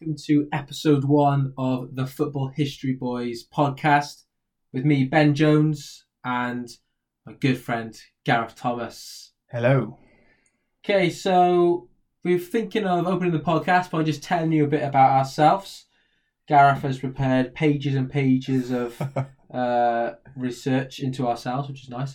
welcome to episode one of the Football History Boys podcast with me, Ben Jones, and my good friend Gareth Thomas. Hello. Okay, so we're thinking of opening the podcast by just telling you a bit about ourselves. Gareth has prepared pages and pages of uh, research into ourselves, which is nice.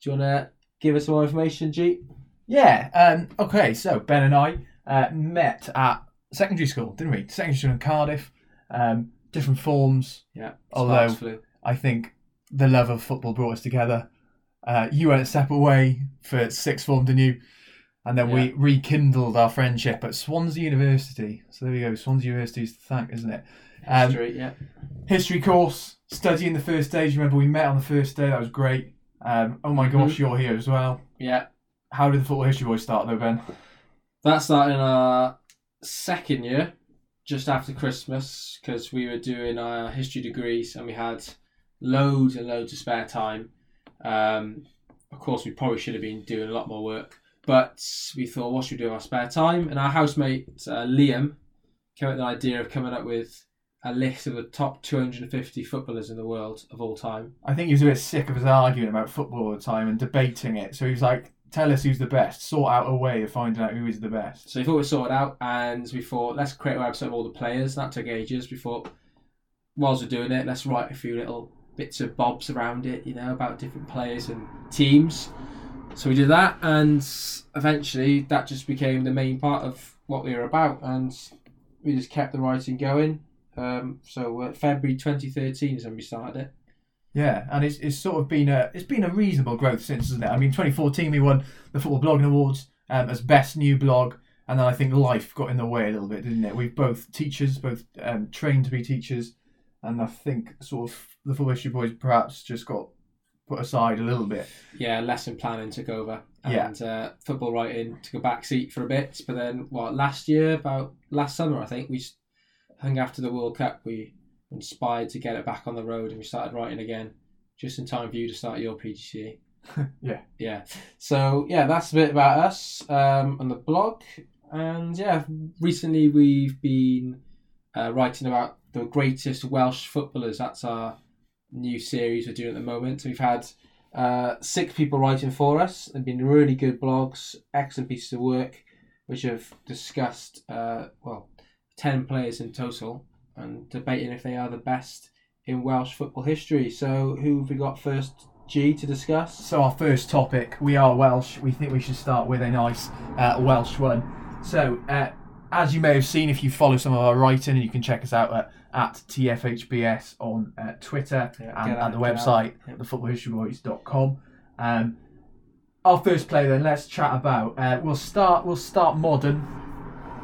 Do you want to give us some more information, G? Yeah. Um, okay. So Ben and I uh, met at secondary school, didn't we? Secondary school in Cardiff. Um, different forms. Yeah. Although- flew. I think the love of football brought us together. Uh, you went a separate way for sixth form, didn't you? And then we rekindled our friendship at Swansea University. So there we go. Swansea University's to thank, isn't it? Um, History, yeah. history course, studying the first day. You remember we met on the first day? That was great. Um, oh my gosh, you're here as well. Yeah. How did the football history boys start though, Ben? That started in our second year, just after Christmas, because we were doing our history degrees and we had loads and loads of spare time. Um, of course, we probably should have been doing a lot more work, but we thought, what should we do in our spare time? And our housemate uh, Liam came up with the idea of coming up with a list of the top 250 footballers in the world of all time. I think he was a bit sick of us arguing about football all the time and debating it. So he was like, "Tell us who's the best. Sort out a way of finding out who is the best." So we thought we sorted out, and we thought let's create a website of all the players. That took ages. We thought, whilst we're doing it, let's write a few little bits of bobs around it, you know, about different players and teams. So we did that, and eventually that just became the main part of what we were about, and we just kept the writing going. Um, so uh, February 2013 is when we started it. Yeah, and it's, it's sort of been a it's been a reasonable growth since, isn't it? I mean, 2014 we won the Football Blogging Awards um, as best new blog, and then I think life got in the way a little bit, didn't it? We've both teachers, both um, trained to be teachers, and I think sort of the Football History Boys perhaps just got put aside a little bit. yeah, lesson planning took over, Yeah. and uh, football writing took a back seat for a bit. But then, what last year, about last summer, I think we, I think after the World Cup, we inspired to get it back on the road, and we started writing again, just in time for you to start your PGCE. Yeah. yeah. So yeah, that's a bit about us um, on the blog, and yeah, recently we've been uh, writing about the greatest Welsh footballers. That's our new series we're doing at the moment. So we've had uh, six people writing for us. They've been really good blogs, excellent pieces of work, which have discussed, uh, well, 10 players in total and debating if they are the best in Welsh football history. So, who have we got first, G, to discuss? So our first topic, we are Welsh. We think we should start with a nice uh, Welsh one. So uh, as you may have seen, if you follow some of our writing, and you can check us out at, at TFHBS on uh, Twitter Yeah, and at the website, Yep. thefootballhistoryboys.com. Um, our first player, then, let's chat about. Uh, we'll start. We'll start modern.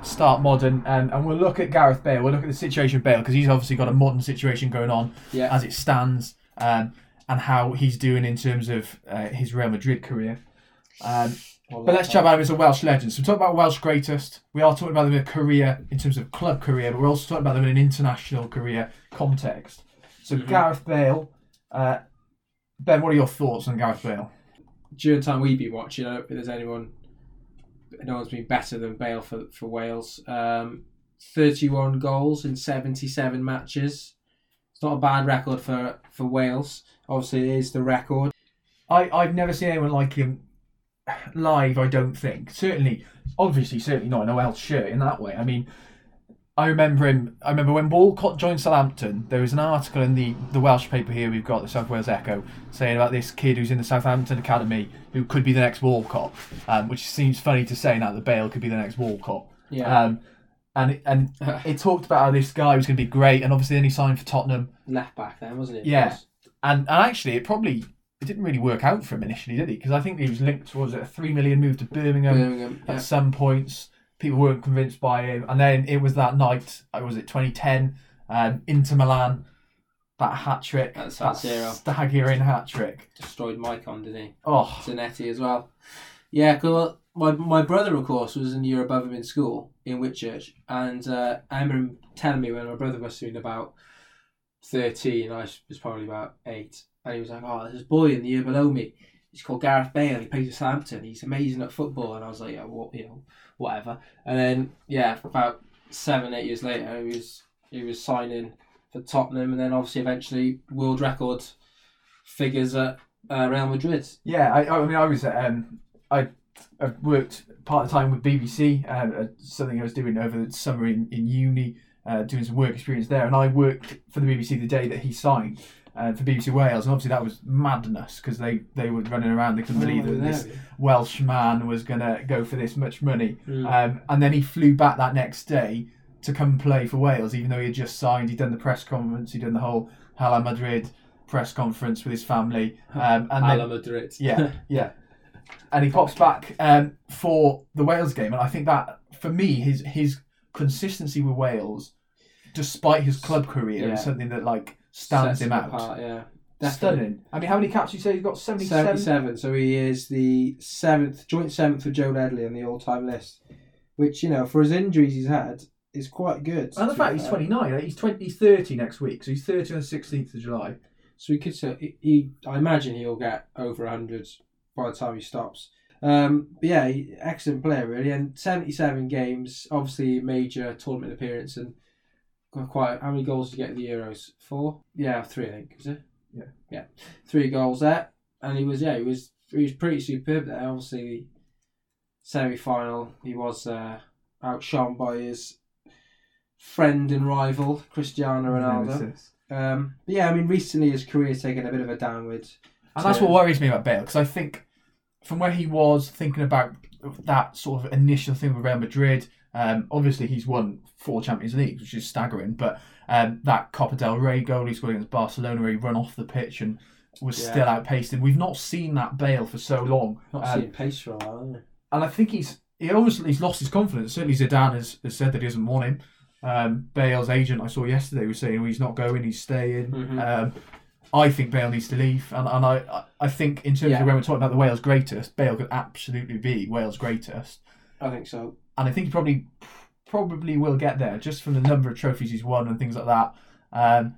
Start modern, and, and we'll look at Gareth Bale. We'll look at the situation of Bale because he's obviously got a modern situation going on Yeah. as it stands, um, and how he's doing in terms of uh, his Real Madrid career. Um, Well, but let's chat about him as a Welsh legend. So, we talk about Welsh greatest. We are talking about them in a career in terms of club career, but we're also talking about them in an international career context. So, Mhm. Gareth Bale. Uh, ben, what are your thoughts on Gareth Bale? during the time we've been watching, I don't think there's anyone, no one's been better than Bale for, for Wales. Um, 31 goals in 77 matches. It's not a bad record for, for Wales. Obviously, it is the record. I, I've never seen anyone like him live, I don't think. Certainly, obviously, certainly not in a Welsh shirt in that way. I mean, I remember him. I remember when Walcott joined Southampton, there was an article in the, the Welsh paper here we've got, the South Wales Echo, saying about this kid who's in the Southampton Academy who could be the next Walcott, um, which seems funny to say now that Bale could be the next Walcott. Yeah. Um, and it, and it talked about how this guy was going to be great, and obviously then he signed for Tottenham. Left back then, wasn't it? Yeah. And, and actually, it probably it didn't really work out for him initially, did he? Because I think he was linked towards a three million move to Birmingham Birmingham. at Yeah. some points. People weren't convinced by him, and then it was that night. uh, Was it 2010? Um, Inter Milan, that hat trick, that staggering hat trick. Destroyed Maicon, didn't he? Oh, Zanetti as well. Yeah, 'cause, my my brother, of course, was in a year above him in school in Whitchurch, and uh, I remember him telling me when my brother must have been about thirteen, I was probably about eight, and he was like, "Oh, there's a boy in the year below me. He's called Gareth Bale. He plays for Southampton. He's amazing at football." And I was like, "Yeah, what, you know, whatever." And then yeah, about seven, eight years later, he was he was signing for Tottenham, and then obviously eventually world record figures at uh, Real Madrid. Yeah, I, I mean, I was um, I I worked part time with BBC, uh, something I was doing over the summer in, in uni, uh, doing some work experience there, and I worked for the BBC the day that he signed. Uh, for BBC Wales, and obviously that was madness because they, they were running around. They couldn't believe that this Welsh man was going to go for this much money. Mm. Um, and then he flew back that next day to come play for Wales, even though he had just signed. He'd done the press conference, he'd done the whole Hala Madrid press conference with his family. Um, and Ala then, Madrid. yeah, yeah. And he pops back um, for the Wales game. And I think that, for me, his his consistency with Wales, despite his club career, Yeah. is something that like stands Sets him out. apart, yeah. Definitely. Stunning. I mean, how many caps you say he's got? 77? 77. So he is the seventh, joint seventh for Joe Ledley on the all-time list, which you know for his injuries he's had is quite good. And the fact he's 29, eh? he's 20, he's 30 next week, so he's 30 on the 16th of July. So he could. say- He, he, I imagine he'll get over hundred by the time he stops. Um, but yeah, he, excellent player really, and seventy-seven games, obviously major tournament appearance, and quite. How many goals did he get in the Euros? Four. Yeah, three I think. Was it? Yeah. Yeah, three goals there, and he was yeah he was he was pretty superb there. Obviously, semi-final he was uh, outshone by his friend and rival Cristiano Ronaldo. Um, but yeah, I mean, recently his career career's taken a bit of a downward. And that's what worries me about Bale, because I think from where he was thinking about that sort of initial thing with Real Madrid, um, obviously he's won four Champions Leagues, which is staggering, but um, that Copa del Rey goal he scored against Barcelona where he run off the pitch and was Yeah. still outpaced him. We've not seen that Bale for so long. Not Um, seeing pace for a while. and I think he's he obviously he's lost his confidence. Certainly Zidane has, has said that he doesn't want him. Um, Bale's agent I saw yesterday was saying oh, he's not going, he's staying. Mhm. Um, I think Bale needs to leave, and, and I I think in terms Yeah. of when we're talking about the Wales greatest, Bale could absolutely be Wales greatest, I think so. And I think he probably probably will get there just from the number of trophies he's won and things like that. Um,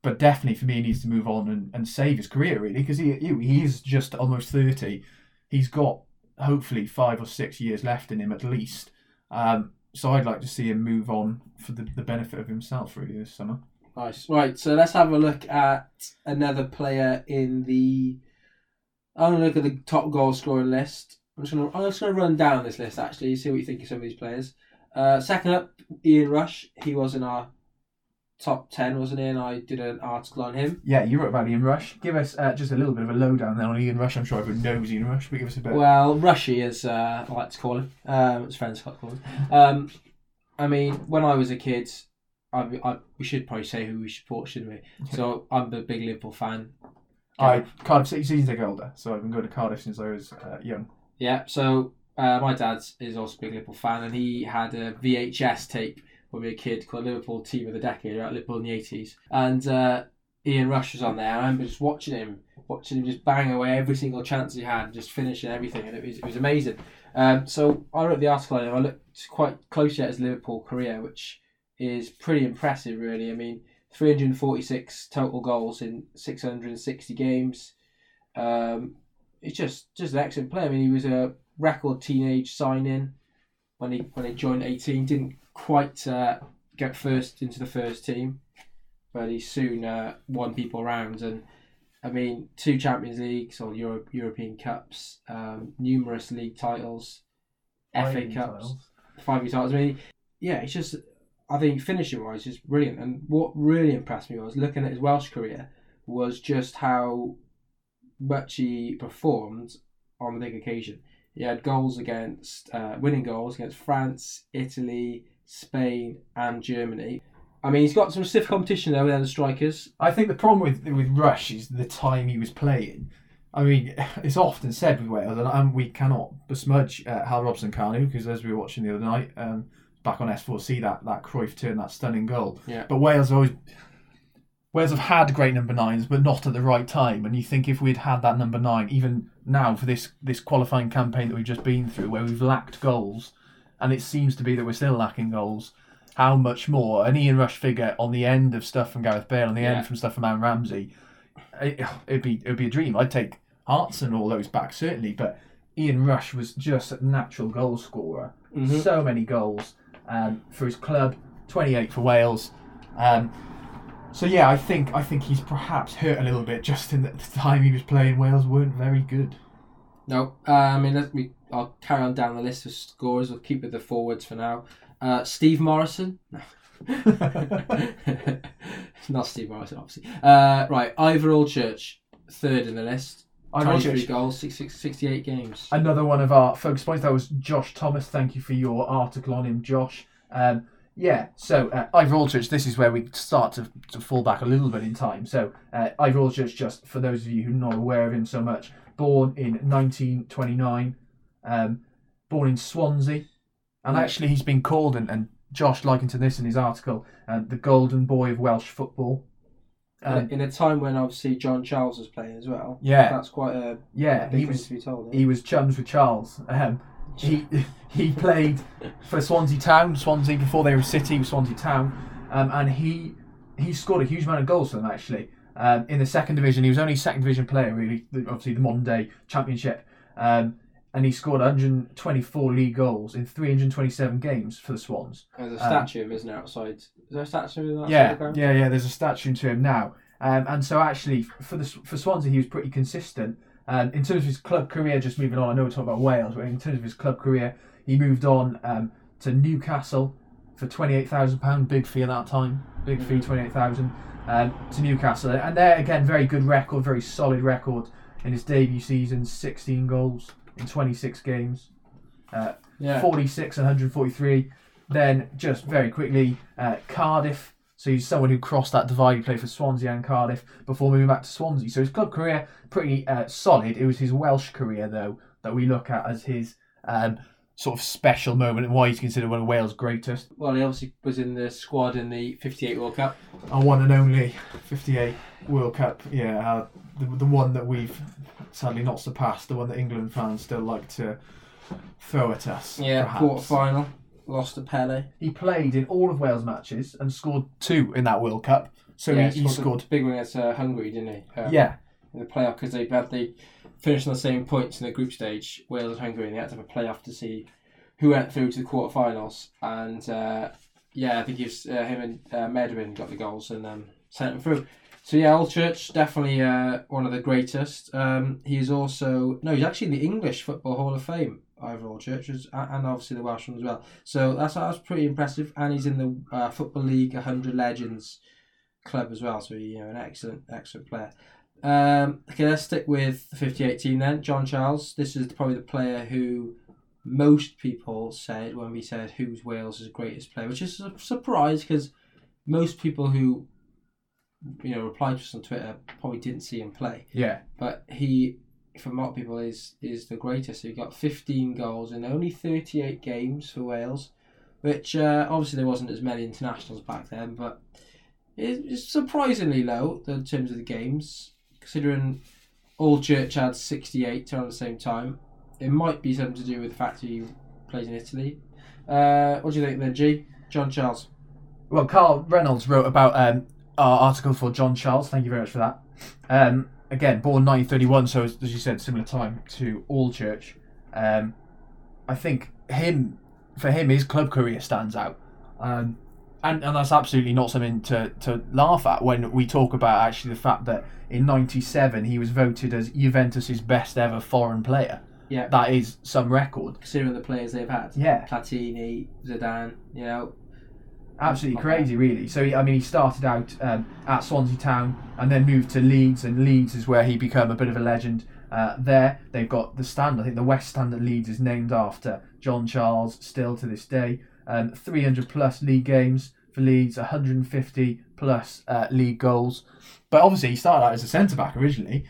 but definitely for me, he needs to move on and, and save his career really because he he is just almost thirty. He's got hopefully five or six years left in him at least. Um, so I'd like to see him move on for the, the benefit of himself really this summer. Nice. Right, so let's have a look at another player in the. I'm to look at the top goal scoring list. I'm just going to I'm just to run down this list actually, see what you think of some of these players. Uh, second up, Ian Rush. He was in our top ten, wasn't he? And I did an article on him. Yeah, you wrote about Ian Rush. Give us uh, just a little bit of a lowdown then on Ian Rush. I'm sure everyone knows Ian Rush, but give us a bit. Well, Rushy, as uh, I like to call him, um, his friends call him. Um, I mean, when I was a kid, I, I, we should probably say who we support, shouldn't we? So I'm a big Liverpool fan. I Cardiff City seasons take older, so I've been going to Cardiff since I was uh, young. Yeah, so uh, my dad is also a big Liverpool fan, and he had a VHS tape when we were a kid called Liverpool Team of the Decade, right? Liverpool in the 80s. And uh, Ian Rush was on there. I remember just watching him, watching him just bang away every single chance he had, just finishing everything, and it was, it was amazing. Um, so I wrote the article and. I looked quite closely at his Liverpool career, which is pretty impressive, really. I mean, 346 total goals in 660 games. Um, it's just just an excellent player. I mean, he was a record teenage signing when he when he joined 18. Didn't quite uh, get first into the first team, but he soon uh, won people around. And I mean, two Champions Leagues or Euro- European Cups, um, numerous league titles, FA Cups, five year titles. I mean, yeah, it's just I think finishing wise, just brilliant. And what really impressed me was looking at his Welsh career was just how much he performed on the big occasion. He had goals against, uh, winning goals against France, Italy, Spain, and Germany. I mean, he's got some stiff competition there with other strikers. I think the problem with with Rush is the time he was playing. I mean, it's often said with Wales, and, we cannot besmudge uh, Hal Robson-Kanu because as we were watching the other night, um, back on S4C, that that Cruyff turn, that stunning goal. Yeah. But Wales always Wales have had great number nines, but not at the right time. And you think if we'd had that number nine, even now for this this qualifying campaign that we've just been through, where we've lacked goals, and it seems to be that we're still lacking goals. How much more an Ian Rush figure on the end of stuff from Gareth Bale, on the Yeah. end from stuff from Aaron Ramsey, it, it'd be it'd be a dream. I'd take Hearts and all those back certainly, but Ian Rush was just a natural goal scorer. Mhm. So many goals. um, for his club, 28 for Wales. Um, so yeah, I think I think he's perhaps hurt a little bit just in the time he was playing. Wales weren't very good. No, uh, I mean, let me. I'll carry on down the list of scorers. We'll keep with the forwards for now. Uh, Steve Morison. Not Steve Morison, obviously. Uh, right, Ivor Allchurch, third in the list. I 23 goals, six, six, 68 games. Another one of our focus points. That was Josh Thomas. Thank you for your article on him, Josh. Um, yeah, so uh, Ivor Allchurch, this is where we start to, to fall back a little bit in time. So, uh, Ivor Allchurch, just for those of you who are not aware of him so much, born in 1929, um, born in Swansea, and actually he's been called, and, and Josh likened to this in his article, uh, the golden boy of Welsh football. In Um, a- in a time when obviously John Charles was playing as well. Yeah. That's quite a, yeah, a he thing was to be told. he was chums with Charles. Um, he he played for Swansea Town, Swansea before they were City, was Swansea Town, um, and he he scored a huge amount of goals for them actually. Um, in the second division, he was only second division player really, obviously the modern day championship, um, and he scored 124 league goals in 327 games for the Swans. There's a Um, statue of him, isn't there, outside? Is there a statue of him Yeah, yeah, yeah. There's a statue to him now, um, and so actually for the for Swansea, he was pretty consistent. Um, in terms of his club career, just moving on, I know we're talking about Wales, but in terms of his club career, he moved on um, to Newcastle for twenty eight thousand pound, big fee at that time, big fee, Mhm. eight thousand um, to Newcastle, and there again, very good record, very solid record in his debut season, sixteen goals in twenty six games. Uh, Yeah. 46 and 143. Then just very quickly, uh, Cardiff. So he's someone who crossed that divide. He played for Swansea and Cardiff before moving back to Swansea. So his club career pretty uh, solid. It was his Welsh career though that we look at as his um, sort of special moment and why he's considered one of Wales' greatest. Well, he obviously was in the squad in the 58 World Cup. Our one and only 58 World Cup. Yeah, uh, the, the one that we've sadly not surpassed. The one that England fans still like to throw at us. Yeah, perhaps. quarter final. Lost to Pele. He played in all of Wales matches and scored two in that World Cup. So yeah, he, he scored. a big one against uh, Hungary, didn't he? Um, Yeah, In the playoff because they had they finished on the same points in the group stage, Wales and Hungary, and they had to have a playoff to see who went through to the quarterfinals. And uh, yeah, I think was, uh, him and uh, Medwin got the goals and um, sent them through. So yeah, Allchurch definitely uh, one of the greatest. Um, he's also no, he's actually in the English Football Hall of Fame. Ivor churches and obviously the Welsh one as well. So that's that's pretty impressive. And he's in the uh, Football League 100 Legends club as well. So you know an excellent excellent player. Um, okay, let's stick with the 58 team then. John Charles. This is probably the player who most people said when we said who's Wales' greatest player, which is a surprise because most people who you know replied to us on Twitter probably didn't see him play. yeah, But he, for a lot of people, is is the greatest. He got 15 goals in only 38 games for Wales, which uh, obviously there wasn't as many internationals back then, but it's surprisingly low in terms of the games, considering Allchurch had 68 around the same time. It might be something to do with the fact that he plays in Italy. Uh, what do you think then, G? John Charles. Well, Carl Reynolds wrote about um, our article for John Charles. Thank you very much for that. Um, again, born 1931, so as, as you said, similar time to Allchurch. Um, I think him, for him, his club career stands out. Um, and, and that's absolutely not something to, to laugh at when we talk about actually the fact that in 97 he was voted as Juventus's best ever foreign player. Yeah. That is some record. Considering the players they've had. Yeah. Platini, Zidane, you know. Absolutely crazy, really. So he, I mean, he started out um, at Swansea Town and then moved to Leeds, and Leeds is where he became a bit of a legend. Uh, there, they've got the stand. I think the West Stand at Leeds is named after John Charles, still to this day. Um, 300 plus league games for Leeds, 150 plus uh, league goals. But obviously, he started out as a centre back originally.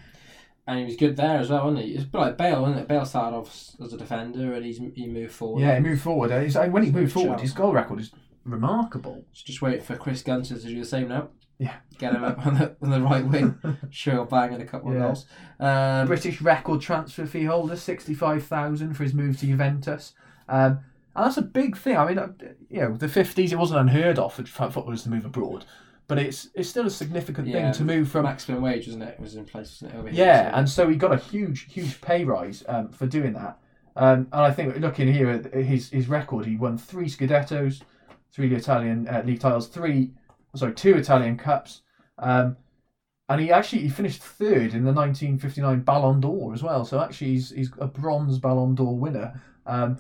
And he was good there as well, wasn't he? It's like Bale, wasn't it? Bale started off as- as a defender and he's he moved forward. Yeah, he moved forward. Uh, he's- uh, when he moved forward, his goal record is remarkable. Just wait for Chris Gunter to do the same now. Yeah. Get him up on the, on the right wing. Sure, bang in a couple Yeah. of goals. Um, British record transfer fee holder, sixty-five thousand for his move to Juventus. Um, and that's a big thing. I mean, uh, you know, the fifties it wasn't unheard of for footballers to move abroad, but it's it's still a significant Yeah, thing to move from. maximum wage, wasn't it? Was in place, it? Over here, Yeah, so- and so he got a huge, huge pay rise um, for doing that. Um, and I think looking here at his his record, he won three Scudettos, three Italian uh, league titles, three sorry two Italian cups, um, and he actually he finished third in the 1959 Ballon d'Or as well. So actually he's he's a bronze Ballon d'Or winner. Um,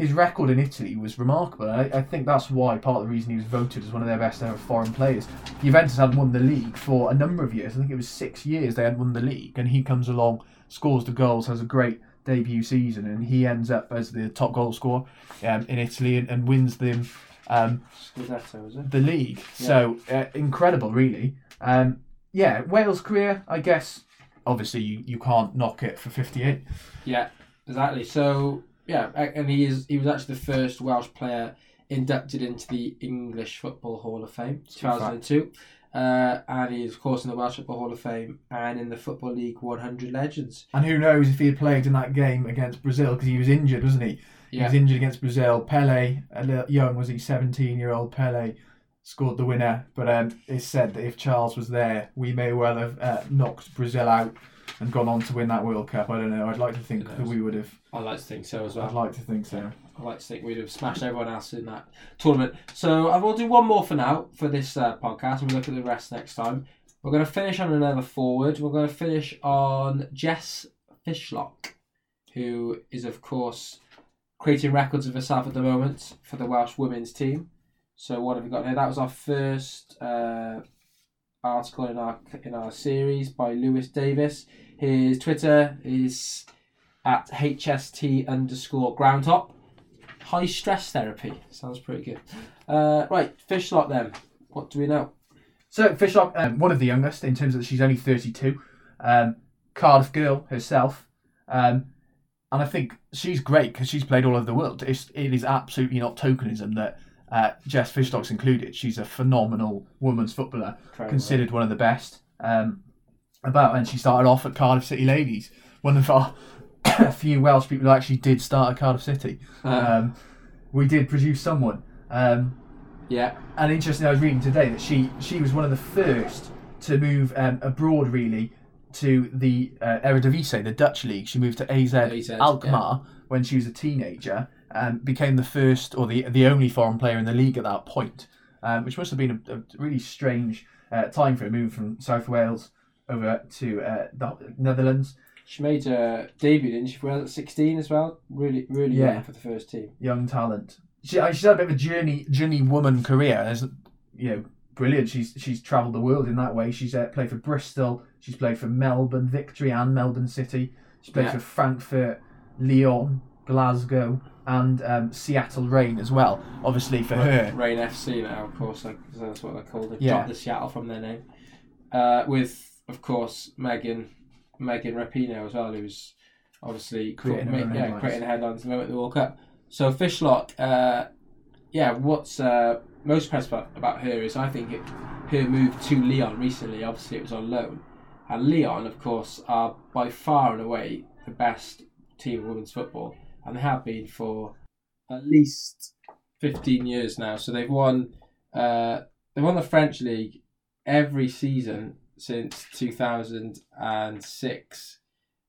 his record in Italy was remarkable. I, I think that's why part of the reason he was voted as one of their best ever foreign players. Juventus hadn't won the league for a number of years. I think it was six years they hadn't won the league, and he comes along, scores the goals, has a great debut season, and he ends up as the top goal scorer um, in Italy and, and wins them um, Scudetto, the league. So uh, incredible, really. Um, yeah, Wales' career, I guess. Obviously, you, you can't knock it for 58. Yeah, exactly. So yeah, and he is he was actually the first Welsh player inducted into the English Football Hall of Fame, two thousand and two. Uh, and he's of course in the Welsh Football Hall of Fame and in the Football League 100 Legends. And who knows if he had played in that game against Brazil because he was injured, wasn't he? He was injured against Brazil. Pele, a little young, was he? 17 year old Pele scored the winner. But um, it's said that if Charles was there, we may well have uh, knocked Brazil out and gone on to win that World Cup. I don't know. I'd like to think that we would have. I'd like to think so as well. I'd like to think so. I'd like to think we'd have smashed everyone else in that tournament. So I will do one more for now for this uh, podcast, and we'll look at the rest next time. We're going to finish on another forward. We're going to finish on Jess Fishlock, who is of course creating records of herself at the moment for the Welsh women's team. So what have we got here? That was our first uh, article in our in our series by Lewis Davis. His Twitter is at HST underscore groundtop. High stress therapy. Sounds pretty good. Uh, right, Fishlock then. What do we know? So Fishlock, um, one of the youngest in terms of she's only 32. Um, Cardiff girl herself. Um, and I think she's great because she's played all over the world. It's, it is absolutely not tokenism that uh, Jess Fishlock's included. She's a phenomenal women's footballer, Incredible. considered one of the best. Um, about and she started off at Cardiff City Ladies, one of our few Welsh people who actually did start at Cardiff City. Uh, Um, we did produce someone. Um, yeah, and interestingly, I was reading today that she she was one of the first to move um, abroad, really, to the uh, Eredivisie, the Dutch league. She moved to AZ, AZ, Alkmaar when she was a teenager, and became the first or the the only foreign player in the league at that point, um, which must have been a, a really strange uh, time for her, moving from South Wales over to uh, the Netherlands. she made a debut, didn't she? For at 16 as well. Really, really Yeah. young for the first team. young talent. She, she's had a bit of a journey, journey woman career. There's, you know, brilliant. She's she's travelled the world in that way. She's uh, played for Bristol. She's played for Melbourne Victory and Melbourne City. She's played Yeah. for Frankfurt, Lyon, Glasgow, and um, Seattle Reign as well. Obviously for her, Reign FC now, of course, like, 'cause that's what they're called. They've Yeah. the Seattle from their name. Uh, with, of course, Megan Megan Rapinoe as well, who's obviously Creating ma- yeah, headlines. creating headlines at the moment the World Cup. So Fishlock, uh, yeah, what's uh, most impressed about, about her is I think it, her move to Lyon recently. Obviously, it was on loan, and Lyon, of course, are by far and away the best team of women's football, and they have been for at least 15 years now. So they've won uh, they've won the French league every season since 2006,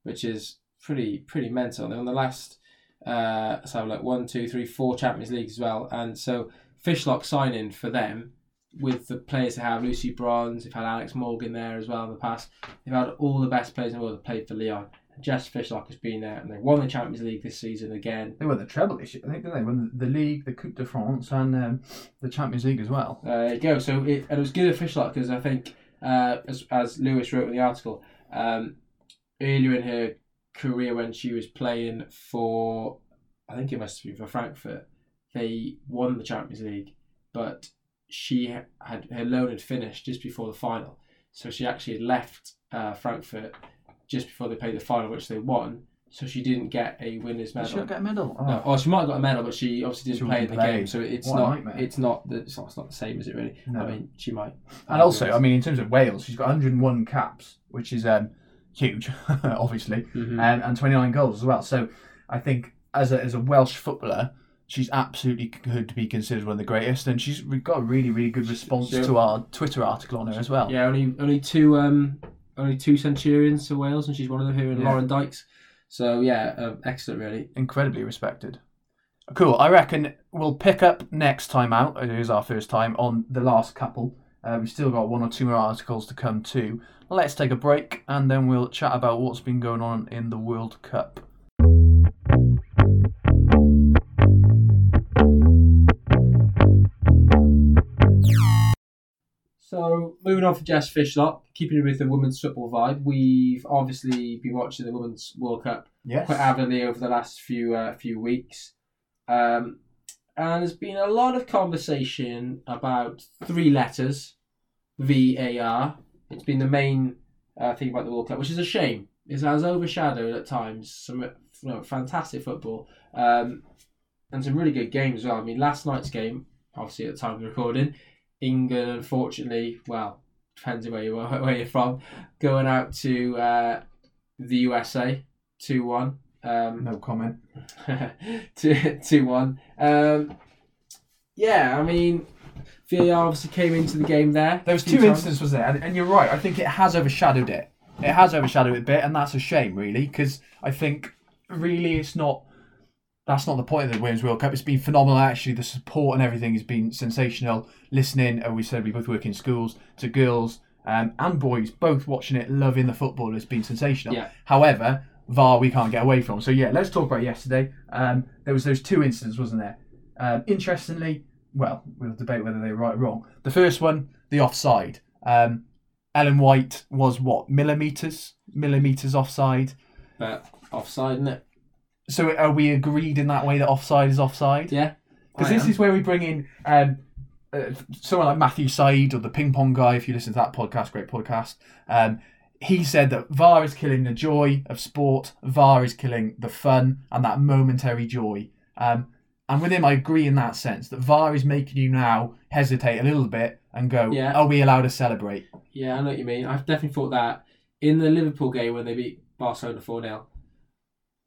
which is pretty pretty mental. They won the last uh, a look one, two, three, four Champions League as well, and so Fishlock signing for them with the players they have Lucy Bronze, they've had Alex Morgan there as well in the past. They've had all the best players in the world that played for Lyon. Jess Fishlock has been there, and they won the Champions League this season again. they won the treble this year. I think didn't they won the league, the Coupe de France, and um, the Champions League as well. Uh, there you go. So it, and it was good at Fishlock because I think, uh, as, as Lewis wrote in the article, um, earlier in her career when she was playing for, I think it must have been for Frankfurt, they won the Champions League, but she had her loan had finished just before the final, so she actually had left uh, Frankfurt just before they played the final, which they won. So she didn't get a winners medal. She don't get a medal. Oh. No, or she might have got a medal, but she obviously She didn't play in the play. game, so it's What not. It's not. The, it's not. It's not the same, is it? Really? No. I mean, she might. And also, I mean, in terms of Wales, she's got 101 caps, which is um, huge, obviously, Mhm. and, and 29 goals as well. So I think as a, as a Welsh footballer, she's absolutely could be considered one of the greatest, and she's re- got a really, really good response Sure. to our Twitter article on her as well. yeah, only only two um only two Centurions to Wales, and she's one of them here, in Yeah. Loren Dykes. So yeah, uh, excellent, really. incredibly respected. Cool. I reckon we'll pick up next time out. It is our first time on the last couple. Uh, we've still got one or two more articles to come too. Let's take a break and then we'll chat about what's been going on in the World Cup. So moving on for Jess Fishlock, keeping with the women's football vibe, we've obviously been watching the Women's World Cup Yes. quite avidly over the last few uh, few weeks, um, and there's been a lot of conversation about three letters, VAR. It's been the main uh, thing about the World Cup, which is a shame. It has overshadowed at times some you know, fantastic football um, and some really good games as well. I mean, last night's game, obviously at the time of the recording, England unfortunately, well, depends on where you are, where you're from, going out to uh, the USA two one. Um, No comment. two two one. Um, yeah, I mean, VAR obviously came into the game there. There was two instances, was there? And, and you're right. I think it has overshadowed it. It has overshadowed it a bit, and that's a shame, really, because I think really it's not. That's not the point of the Women's World Cup. It's been phenomenal. Actually, the support and everything has been sensational. Listening, uh, we said we both work in schools, to girls um, and boys, both watching it, loving the football It's been sensational. Yeah. However, VAR we can't get away from. So yeah, let's talk about yesterday. Um, there was those two incidents, wasn't there? Um, interestingly, well, we'll debate whether they were right or wrong. The first one, the offside. Um, Ellen White was what millimeters, millimeters offside. but offside, isn't it? So are we agreed in that way that offside is offside? Yeah, Because this am. is where we bring in um, uh, someone like Matthew Syed or the ping pong guy. If you listen to that podcast, great podcast. Um, he said that VAR is killing the joy of sport. VAR is killing the fun and that momentary joy. Um, and with him, I agree in that sense that VAR is making you now hesitate a little bit and go, Yeah. "Are we allowed to celebrate?" Yeah, I know what you mean. I've definitely thought that in the Liverpool game when they beat Barcelona 4 0,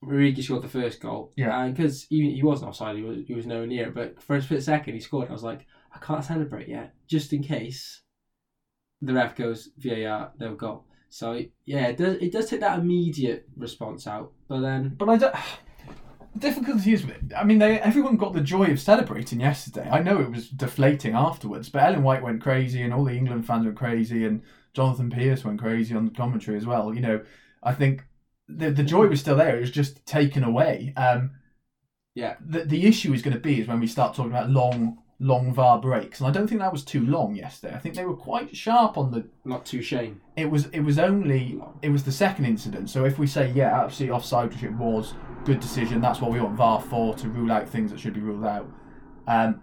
Origi scored the first goal. Yeah. And because he, he wasn't offside, he was, he was nowhere near it. But for a split second, he scored. I was like, I can't celebrate yet, just in case the ref goes VAR, no goal. So, yeah, it does, it does take that immediate response out. But then, But I don't. The difficulty is, I mean, they everyone got the joy of celebrating yesterday. I know it was deflating afterwards, but Ellen White went crazy, and all the England fans went crazy, and Jonathan Pearce went crazy on the commentary as well. You know, I think the the joy was still there; it was just taken away. Um, Yeah. The the issue is going to be is when we start talking about long long VAR breaks, and I don't think that was too long yesterday. I think they were quite sharp on the not too shame. it was it was only it was the second incident. So if we say yeah, absolutely offside, which it was, good decision. That's what we want VAR for to rule out things that should be ruled out. Um,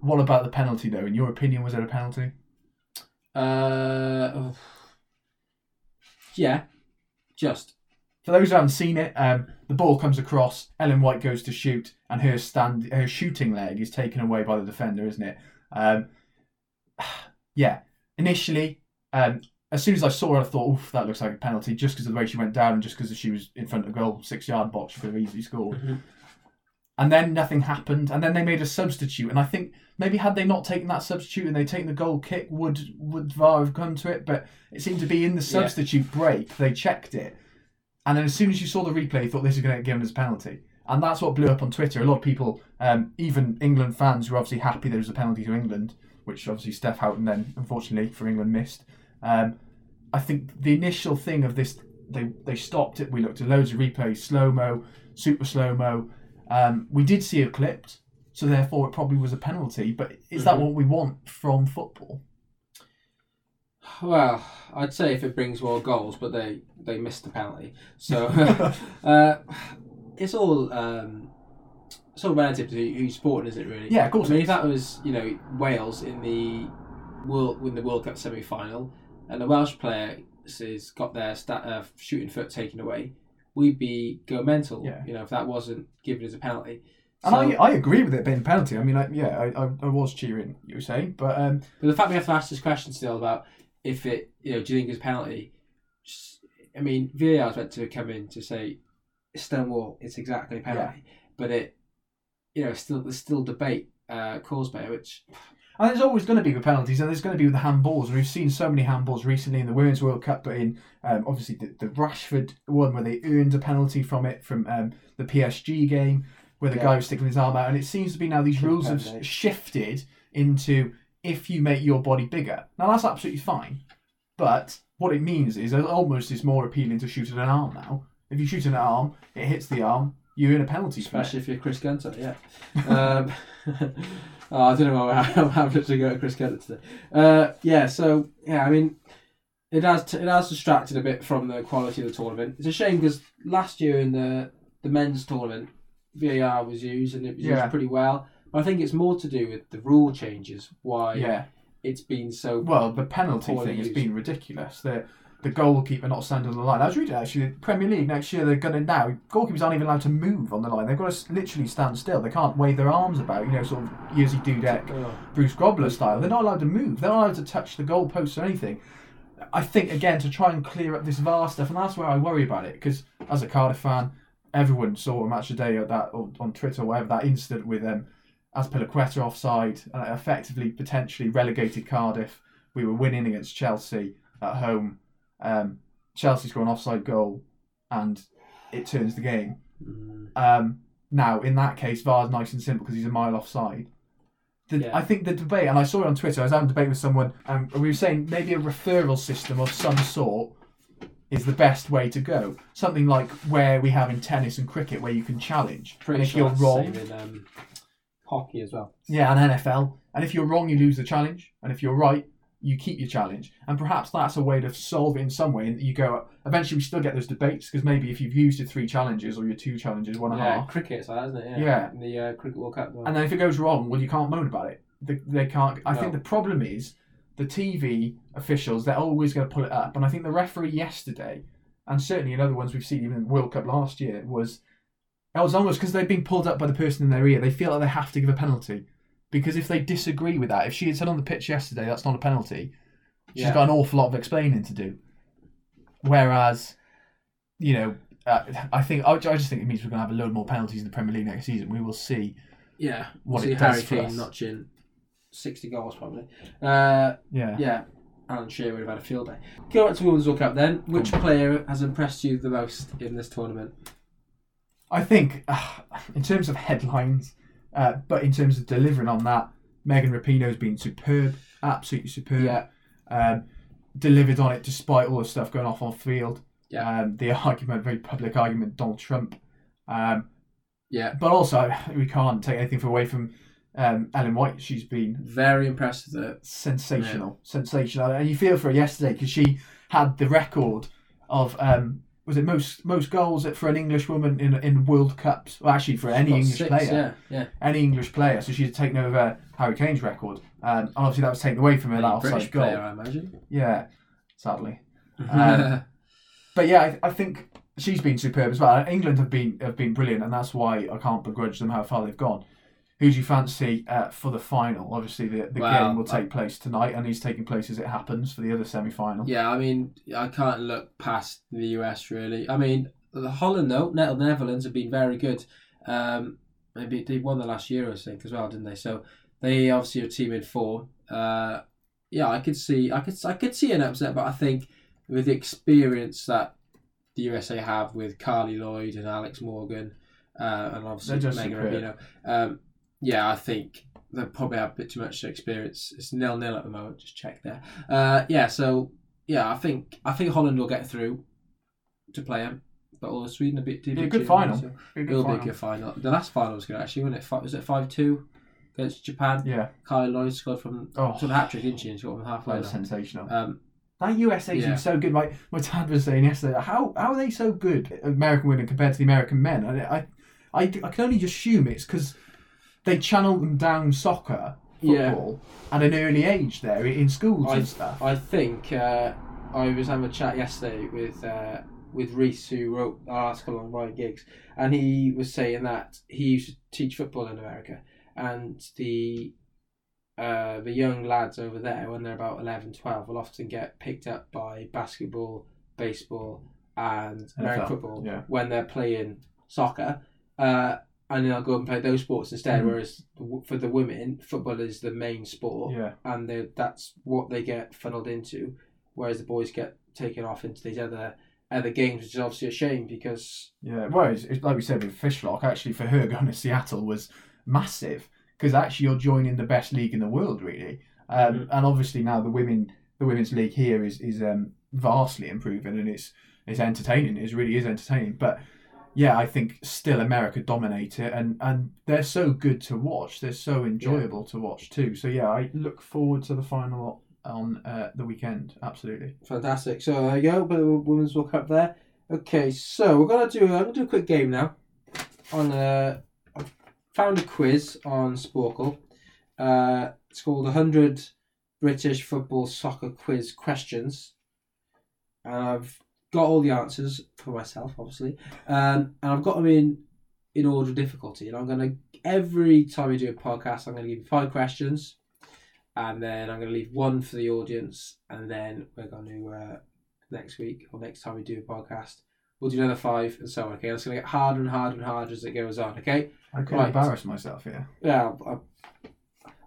what about the penalty though? In your opinion, was it a penalty? Uh, yeah, just. For those who haven't seen it, um, the ball comes across. Ellen White goes to shoot, and her stand her shooting leg is taken away by the defender, isn't it? Um, yeah. Initially, um, as soon as I saw her, I thought, "Oof, that looks like a penalty," just because of the way she went down, and just because she was in front of goal, six yard box, for could have easily scored. Mhm. And then nothing happened, and then they made a substitute, and I think maybe had they not taken that substitute and they taken the goal kick, would would VAR have come to it? But it seemed to be in the Yeah. substitute break they checked it, and then as soon as you saw the replay, you thought this is going to get given as a penalty, and that's what blew up on Twitter. A lot of people, um, even England fans, were obviously happy there was a penalty to England, which obviously Steph Houghton then, unfortunately for England, missed. Um, I think the initial thing of this, they they stopped it. We looked at loads of replays, slow mo, super slow mo. Um, we did see it clipped, so therefore it probably was a penalty. But is that Mhm. what we want from football? Well, I'd say if it brings more goals, but they they missed the penalty. So uh, it's all um, it's all relative to who's sporting, is it really? Yeah, of course I mean, if that was you know Wales in the world in the World Cup semi final, and the Welsh player has got their stat, uh, shooting foot taken away, we'd be go mental. Yeah. You know, if that wasn't given as a penalty. And So- I, I agree with it being a penalty. I mean, I, yeah, I, I, I was cheering. You were saying, but um, But the fact we have to ask this question still about if it, you know, do you think it's penalty? I mean, VAR is meant to come in to say Stonewall, it's exactly a penalty, but it, you know, still there's still debate uh, caused by it, which And there's always going to be with penalties, and there's going to be with the handballs. And we've seen so many handballs recently in the Women's World Cup, but in um, obviously the, the Rashford one where they earned a penalty from it from um, the PSG game, where the Yeah. guy was sticking his arm out. And it seems to be now these rules have shifted into if you make your body bigger. Now that's absolutely fine, but what it means is it almost is more appealing to shoot at an arm now. If you shoot at an arm, it hits the arm, you're in a penalty. Especially if you're Chris Gunter, yeah. um, oh, I don't know how I'm having to go at Chris Gunter today. Uh, yeah, so yeah, I mean, it has t- it has distracted a bit from the quality of the tournament. It's a shame because last year in the the men's tournament, VAR was used and it was Yeah. used pretty well. I think it's more to do with the rule changes why Yeah. it's been so Well, the penalty thing has been ridiculous. The the goalkeeper not standing on the line. I was reading actually the Premier League next year they're going to now goalkeepers aren't even allowed to move on the line. They've got to literally stand still. They can't wave their arms about. You know, sort of Jerzy Dudek, Oh. Bruce Grobbelaar style. They're not allowed to move. They're not allowed to touch the goalposts or anything. I think again to try and clear up this VAR stuff, and that's where I worry about it because as a Cardiff fan, everyone saw a match today at that or on Twitter or whatever that incident with um, Azpilicueta offside and it effectively potentially relegated Cardiff. We were winning against Chelsea at home. Um, Chelsea score an offside goal, and it turns the game. Mm. Um, now, in that case, VAR's nice and simple because he's a mile offside. The, Yeah. I think the debate, and I saw it on Twitter, I was having a debate with someone, and we were saying maybe a referral system of some sort is the best way to go. Something like where we have in tennis and cricket, where you can challenge. Pretty and if sure you're wrong, in um, hockey as well. yeah, and NFL. And if you're wrong, you lose the challenge. And if you're right, you keep your challenge. And perhaps that's a way to solve it in some way. And you go, eventually we still get those debates because maybe if you've used your three challenges or your two challenges, one and a half, Yeah, cricket, so isn't it? Yeah. Yeah. The uh, cricket World Cup. and then if it goes wrong, well, you can't moan about it. They, they can't. I think the problem is the TV officials, they're always going to pull it up. And I think the referee yesterday, and certainly in other ones we've seen, even in the World Cup last year, was it was almost because they've been pulled up by the person in their ear. They feel like they have to give a penalty. Because if they disagree with that, if she had said on the pitch yesterday that's not a penalty, she's Yeah. got an awful lot of explaining to do. Whereas, you know, uh, I think I, I just think it means we're going to have a load more penalties in the Premier League next season. We will see. Yeah. What see it Harry does for Kane notching 60 goals probably. Uh, Yeah. yeah. Alan Shearer would have had a field day. Go back to Women's World Cup then. Which player has impressed you the most in this tournament? I think, uh, in terms of headlines, uh, but in terms of delivering on that, Megan Rapinoe's been superb, absolutely superb. Yeah. Um, delivered on it despite all the stuff going off on field. Yeah. Um, the argument, very public argument, Donald Trump. Um, Yeah. but also, we can't take anything away from um, Ellen White. She's been Very impressed with it. sensational, sensational, and you feel for her yesterday because she had the record of um, was it most most goals for an English woman in in World Cups? Well, actually, for any English six, player, Yeah. Yeah. any English player. So she's taken over Harry Kane's record, um, and obviously that was taken away from her. That Any offside British goal, player, I imagine. yeah, sadly. Um, But yeah, I, I think she's been superb as well. England have been have been brilliant, and that's why I can't begrudge them how far they've gone. Who do you fancy uh, for the final? Obviously, the, the Well, game will I- take place tonight, and he's taking place as it happens for the other semi final. yeah, I mean, I can't look past the US really. I mean, the Holland though, the Netherlands have been very good. Um, maybe they won the last year, I think, as well, didn't they? So they obviously are a team in form. Uh, yeah, I could see, I could, I could see an upset, but I think with the experience that the USA have with Carli Lloyd and Alex Morgan, uh, and obviously Megan. Rapinoe, um, yeah, I think they probably have a bit too much experience. It's nil nil at the moment. Just check there. Uh, yeah, so yeah, I think I think Holland will get through to play them, but all Sweden a bit too Be a good final. so good It'll be a good final. The last final was good actually, wasn't it? Was it five two against Japan? Yeah. Carli Lloyd scored from Oh, a hat trick, didn't she? And scored from that halfway. was line. sensational. Um, That USA team yeah. is so good. My my dad was saying yesterday, how how are they so good, American women compared to the American men? And I I, I can only assume it's because they channeled them down soccer, football, at an early age there in schools I- and stuff. I think uh, I was having a chat yesterday with uh, with Reese, who wrote our article on Ryan Giggs, and he was saying that he used to teach football in America, and the uh, the young lads over there, when they're about 11, 12, will often get picked up by basketball, baseball, and American NFL, football yeah. when they're playing soccer. Uh, and then I'll go and play those sports instead. Mhm. Whereas for the women, football is the main sport, Yeah. and they- that's what they get funneled into. Whereas the boys get taken off into these other other games, which is obviously a shame because Yeah, well, it's, it's like we said with Fishlock, actually for her going to Seattle was massive because actually you're joining the best league in the world, really. Um, Mhm. And obviously now the women, the women's league here is is um, vastly improving and it's it's entertaining. It really is entertaining. But yeah, I think still America dominate it, and and they're so good to watch. They're so enjoyable to watch too. So yeah, I look forward to the final on uh, the weekend. Absolutely. fantastic. So there you go, but women's World Cup there. Okay, so we're gonna do I'm gonna do a quick game now. On uh, I found a quiz on Sporcle. Uh, it's called 100 British Football Soccer Quiz Questions, and I've got all the answers for myself, obviously, um, and I've got them in in order of difficulty. And I'm gonna every time we do a podcast, I'm gonna give you five questions, and then I'm gonna leave one for the audience, and then we're gonna uh, next week or next time we do a podcast. We'll do another five and so on. Okay, it's gonna get harder and harder and harder as it goes on. Okay, I could Right. embarrass myself here. yeah, I'm,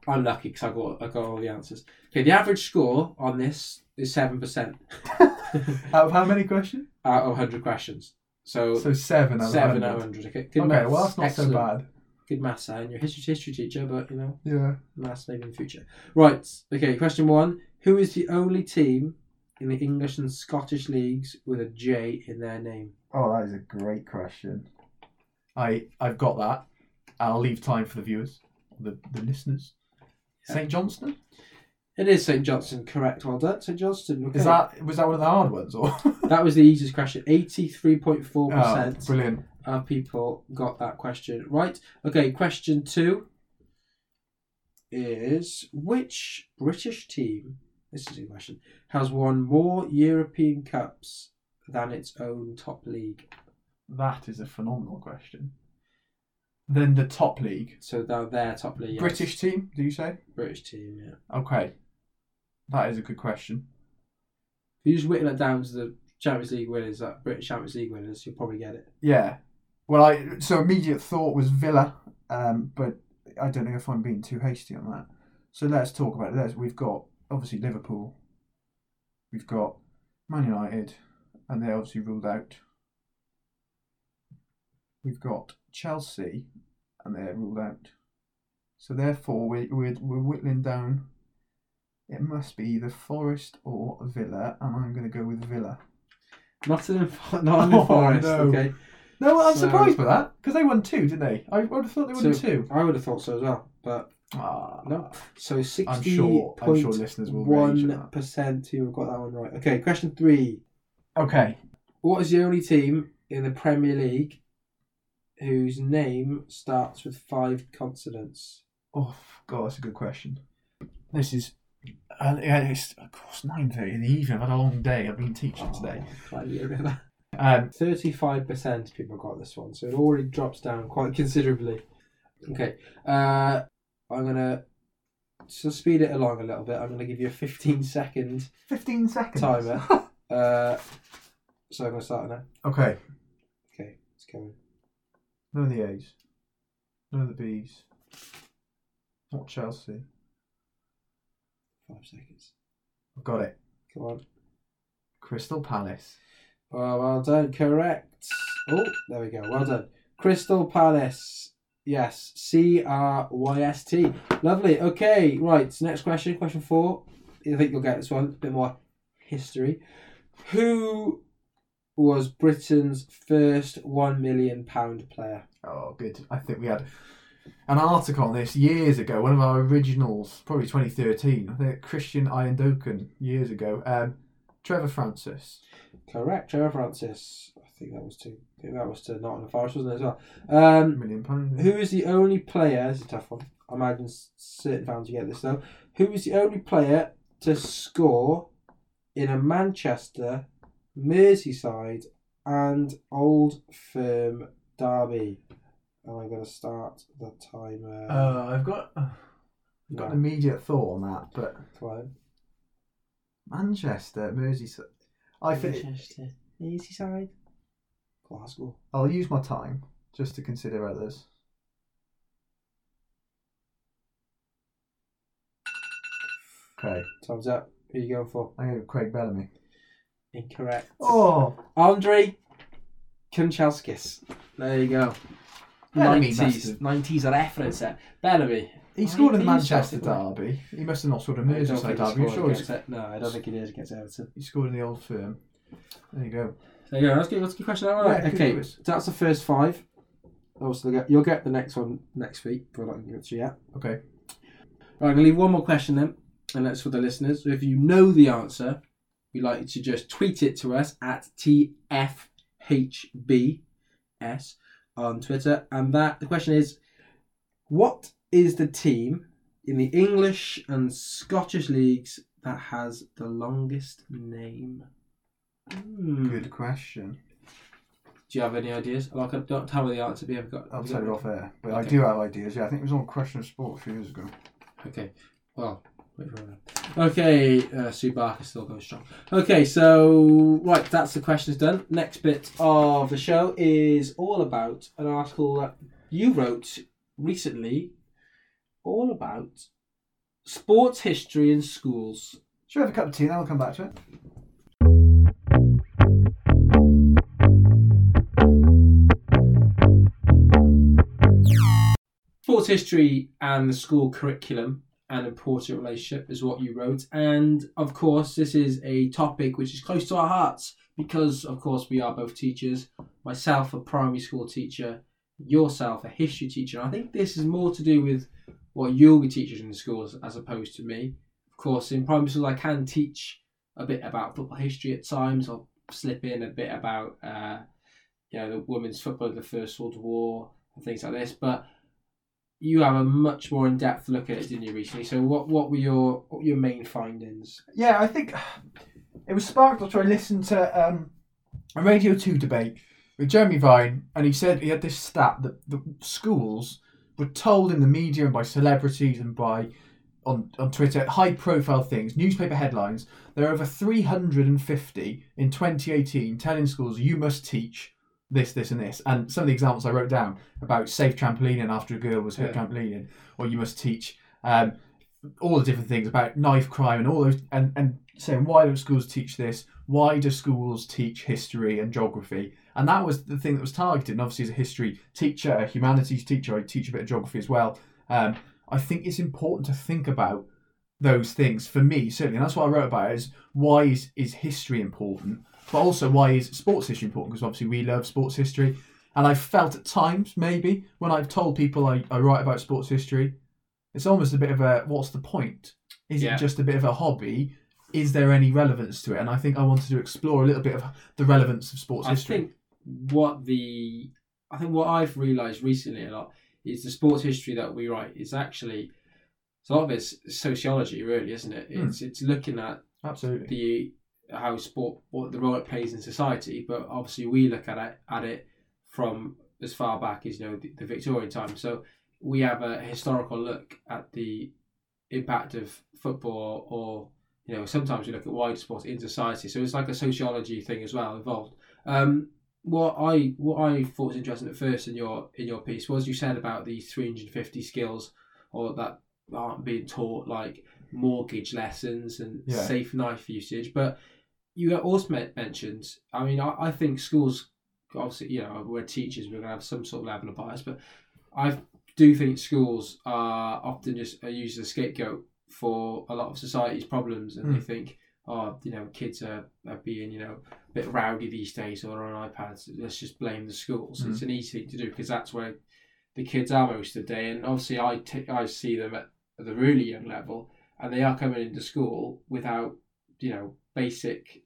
I'm lucky because I got I got all the answers. Okay, the average score on this is seven percent Out of how many questions? out of hundred questions. So, So seven out of seven 100. out of hundred. Okay, good Okay, maths. well that's not Excellent. so bad. Good maths, and you're a history history teacher, but you know Yeah. maths maybe in the future. Right. Okay. Question one: Who is the only team in the English and Scottish leagues with a J in their name? Oh, that is a great question. I I've got that. I'll leave time for the viewers, the the listeners. St Johnstone. It is St Johnstone. Correct. Well done, St Johnstone. Okay. Is that was that one of the hard ones or? That was the easiest question. Eighty three point four percent. Oh, brilliant. of people got that question right. Okay, question two is which British team, this is a question, has won more European Cups than its own top league? That is a phenomenal question. Then the top league, So they're their top league. yes. British team. Do you say? British team, yeah. Okay, that is a good question. If you just whittle it down to the Champions League winners, that British Champions League winners, you'll probably get it. Yeah. Well, I so immediate thought was Villa, um, but I don't know if I'm being too hasty on that. So let's talk about it. Let's, we've got obviously Liverpool, we've got Man United, and they're obviously ruled out. We've got Chelsea, and they're ruled out. So therefore, we, we're we're whittling down. It must be either Forest or Villa, and I'm going to go with Villa. Nottingham, Nottingham Oh, Forest, no. okay. No, I'm So- surprised by that because they won two, didn't they? I would have thought they won So- two. I would have thought so as well, but Ah, No. so sixty I'm sure. Sure listeners will One who have got that one right. Okay, question three. Okay. What is the only team in the Premier League whose name starts with five consonants? Oh God, that's a good question. This is. Uh, yeah, it's of course nine thirty in the evening. I've had a long day. I've been teaching today. Um, Thirty-five percent of people got this one, so it already drops down quite considerably. Okay, uh, I'm gonna to speed it along a little bit. I'm gonna give you a fifteen second fifteen seconds. timer. Uh, so I'm gonna start now. okay. Okay, it's going. None of the A's. None of the B's. Not Chelsea. Five seconds. I've got it. Come on. Crystal Palace. Oh, well done. Correct. Oh, there we go. Well done. Crystal Palace. Yes. C R Y S T. Lovely. Okay. Right. Next question. Question four. I think you'll get this one. A bit more history. Who was Britain's first one million pound player? Oh, good. I think we had an article on this years ago. One of our originals, probably 2013. I think Christian Iandokan years ago. Um, Trevor Francis. Correct. Trevor Francis. I think that was to. I think that was to Nottingham Forest, wasn't it as well? Um, Million pounds. yeah. Who is the only player? This is a tough one. I imagine certain fans will get this though. Who is the only player to score in a Manchester, Merseyside, and Old Firm Derby. And I'm going to start the timer. Uh, I've got, I've got no. an immediate thought on that, but Manchester, Merseyside. I think Manchester, Merseyside, Glasgow. I'll use my time just to consider others. Okay, time's up. Who you going for? I'm going to Craig Bellamy. Incorrect. Oh, Andrei Kanchelskis. There you go. Bellamy must 90s. have- 90s reference there. Bellamy. he scored in the Manchester derby. He must have not scored a I don't Merseyside think he derby. I'm scored sure he's, against it. No, I don't think he did against Everton. he scored in the old firm. There you go. There you go. That's good. That's a good question. All right. Yeah, good okay. quiz. So that's the first five. Also, you'll get the next one next week, but I'm not going to give it yet. Okay. Right, I'm going to leave one more question then, and that's for the listeners. So if you know the answer, we'd like you to just tweet it to us at TFHBS on Twitter. And that the question is what is the team in the English and Scottish leagues that has the longest name? Hmm. Good question. Do you have any ideas? Like, don't tell me the answer, but you have got. I'll tell you off air. But I do have ideas. Yeah, I think it was on Question of Sport a few years ago. Okay. Well, wait for that. Okay, uh, Sue Barker still going strong. Okay, so right, that's the questions done. Next bit of the show is all about an article that you wrote recently, all about sports history in schools. Should we have a cup of tea and then we'll come back to it? Sports history and the school curriculum an important relationship is what you wrote. And of course this is a topic which is close to our hearts because of course we are both teachers myself a primary school teacher yourself a history teacher. And i think this is more to do with what you'll be teaching in the schools as opposed to me. Of course in primary school i can teach a bit about football history at times. I'll slip in a bit about uh, you know the women's football the first world war and things like this. But you have a much more in-depth look at it, didn't you, recently? So, what what were your what your main findings? Yeah, I think it was sparked after I listened to um, a Radio 2 debate with Jeremy Vine, and he said he had this stat that the schools were told in the media and by celebrities and by on, on Twitter, high profile things, newspaper headlines, there are over 350 in 2018 telling schools you must teach this, this, and this. And some of the examples I wrote down about safe trampolining after a girl was hurt Yeah. trampolining, or you must teach um, all the different things about knife crime and all those, and, and saying why don't schools teach this? Why do schools teach history and geography? And that was the thing that was targeted. And obviously, as a history teacher, a humanities teacher, I teach a bit of geography as well. Um, I think it's important to think about those things for me certainly, and that's what I wrote about. Is why is is history important, but also why is sports history important? Because obviously we love sports history, and I've felt at times maybe when I've told people I, I write about sports history, it's almost a bit of a what's the point? Is Yeah. it just a bit of a hobby? Is there any relevance to it? And I think I wanted to explore a little bit of the relevance of sports I history. think what the I think what I've realised recently a lot is the sports history that we write is actually a lot of it's sociology, really, isn't it? Hmm. It's it's looking at Absolutely. the how sport what the role it plays in society, but obviously we look at it at it from as far back as you know the, the Victorian time. So we have a historical look at the impact of football, or you know sometimes we look at wider sports in society. So it's like a sociology thing as well involved. Um, what I what I thought was interesting at first in your in your piece was you said about these 350 skills or that aren't being taught like mortgage lessons and Yeah. safe knife usage but you also mentioned I mean I, I think schools obviously you know we're teachers we're going to have some sort of level of bias but I do think schools are often just are used as a scapegoat for a lot of society's problems and they Mm. think oh you know kids are, are being you know a bit rowdy these days or on iPads let's just blame the schools Mm. it's an easy thing to do because that's where the kids are most of the day and obviously I ta- I see them at the really young level and they are coming into school without you know basic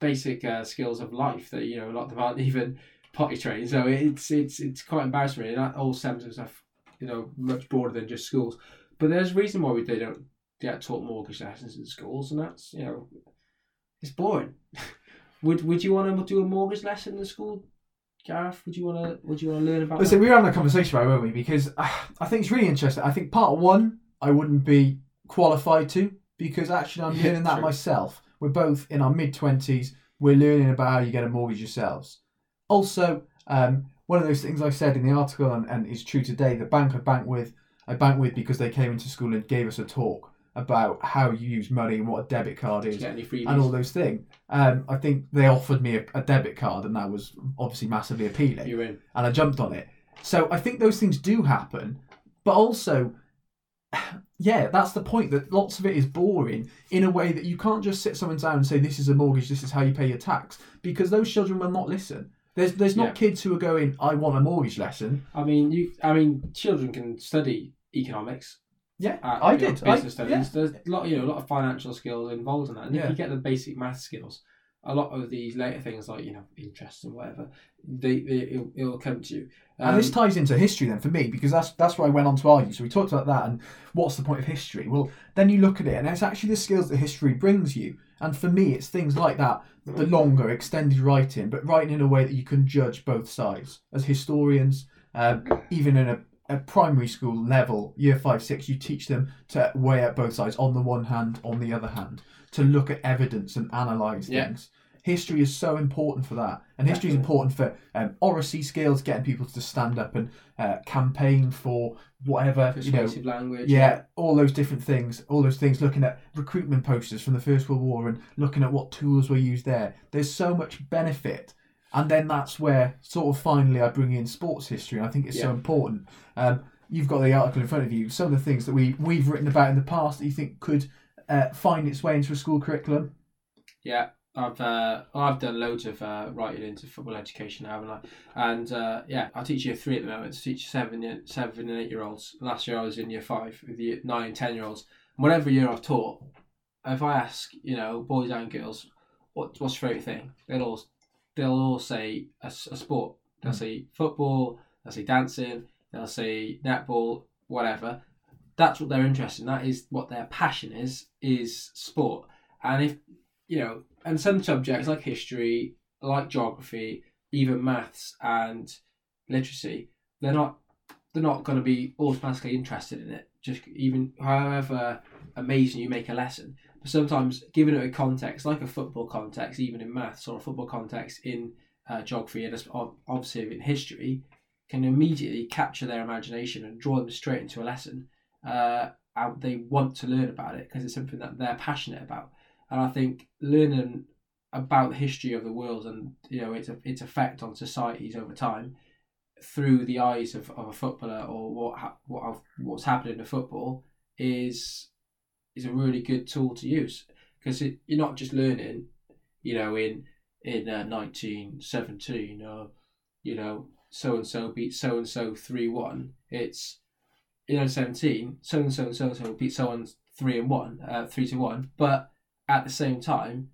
basic uh, skills of life that you know a lot of them aren't even potty trained so it's it's it's quite embarrassing really. and that all stems from stuff you know much broader than just schools but there's a reason why we they don't get taught mortgage lessons in schools and that's you know it's boring would would you want to do a mortgage lesson in the school Gareth would you want to would you want to learn about Listen, that? we were having a conversation about it, weren't we? Because uh, I think it's really interesting. I think part one, I wouldn't be qualified to because actually I'm learning that true. myself. We're both in our mid 20s. We're learning about how you get a mortgage yourselves. Also, um, one of those things I said in the article and, and is true today, the bank I bank with, I bank with because they came into school and gave us a talk about how you use money and what a debit card is you get any freebies? and all those things. Um, I think they offered me a, a debit card, and that was obviously massively appealing, You're in. and I jumped on it. So I think those things do happen, but also, yeah, that's the point. That lots of it is boring in a way that you can't just sit someone down and say, "This is a mortgage. This is how you pay your tax," because those children will not listen. There's there's not Yeah. kids who are going, "I want a mortgage lesson." I mean, you. I mean, children can study economics. Yeah, at, I you know, did. I- business studies. There's a lot, you know, a lot of financial skills involved in that. And Yeah. if you get the basic math skills, a lot of these later things like you know interest and whatever, they, they it'll, it'll come to you. And this Um, ties into history then for me because that's that's where I went on to argue. So we talked about that and what's the point of history? Well, then you look at it and it's actually the skills that history brings you. And for me, it's things like that, the longer extended writing, but writing in a way that you can judge both sides as historians. Um, even in a, a primary school level, year five, six, you teach them to weigh up both sides on the one hand, on the other hand, to look at evidence and analyze Yeah. things. History is so important for that, and history is important for um, oracy skills, getting people to stand up and uh, campaign for whatever you know. language. Yeah, all those different things, all those things. Looking at recruitment posters from the First World War and looking at what tools were used there. There's so much benefit, and then that's where sort of finally I bring in sports history. And I think it's so important. Um, you've got the article in front of you. Some of the things that we we've written about in the past that you think could uh, find its way into a school curriculum. Yeah, I've uh, I've done loads of uh, writing into football education, haven't I? And uh, yeah, I teach year three at the moment. I teach seven, seven and eight year olds. Last year I was in year five with the nine and ten year olds. Whatever year I've taught, if I ask, you know, boys and girls, what what's your favourite thing? They'll all they'll all say a sport. They'll Mm. say football. They'll say dancing. They'll say netball. Whatever. That's what they're interested in. That is what their passion is. Is sport. And if you know, and some subjects like history, like geography, even maths and literacy, they're not they're not going to be automatically interested in it. Just even however amazing you make a lesson, but sometimes giving it a context, like a football context, even in maths or a football context in uh, geography and obviously in history, can immediately capture their imagination and draw them straight into a lesson. Uh, and they want to learn about it because it's something that they're passionate about. And I think learning about the history of the world and you know its its effect on societies over time through the eyes of, of a footballer or what ha- what what's happening in football is is a really good tool to use. Because you're not just learning you know in in uh, 1917 or you know so and so beat so and so 3-1 it's you know 17 so and so so and so beat so and 3 and 1 uh, 3 to 1 but at the same time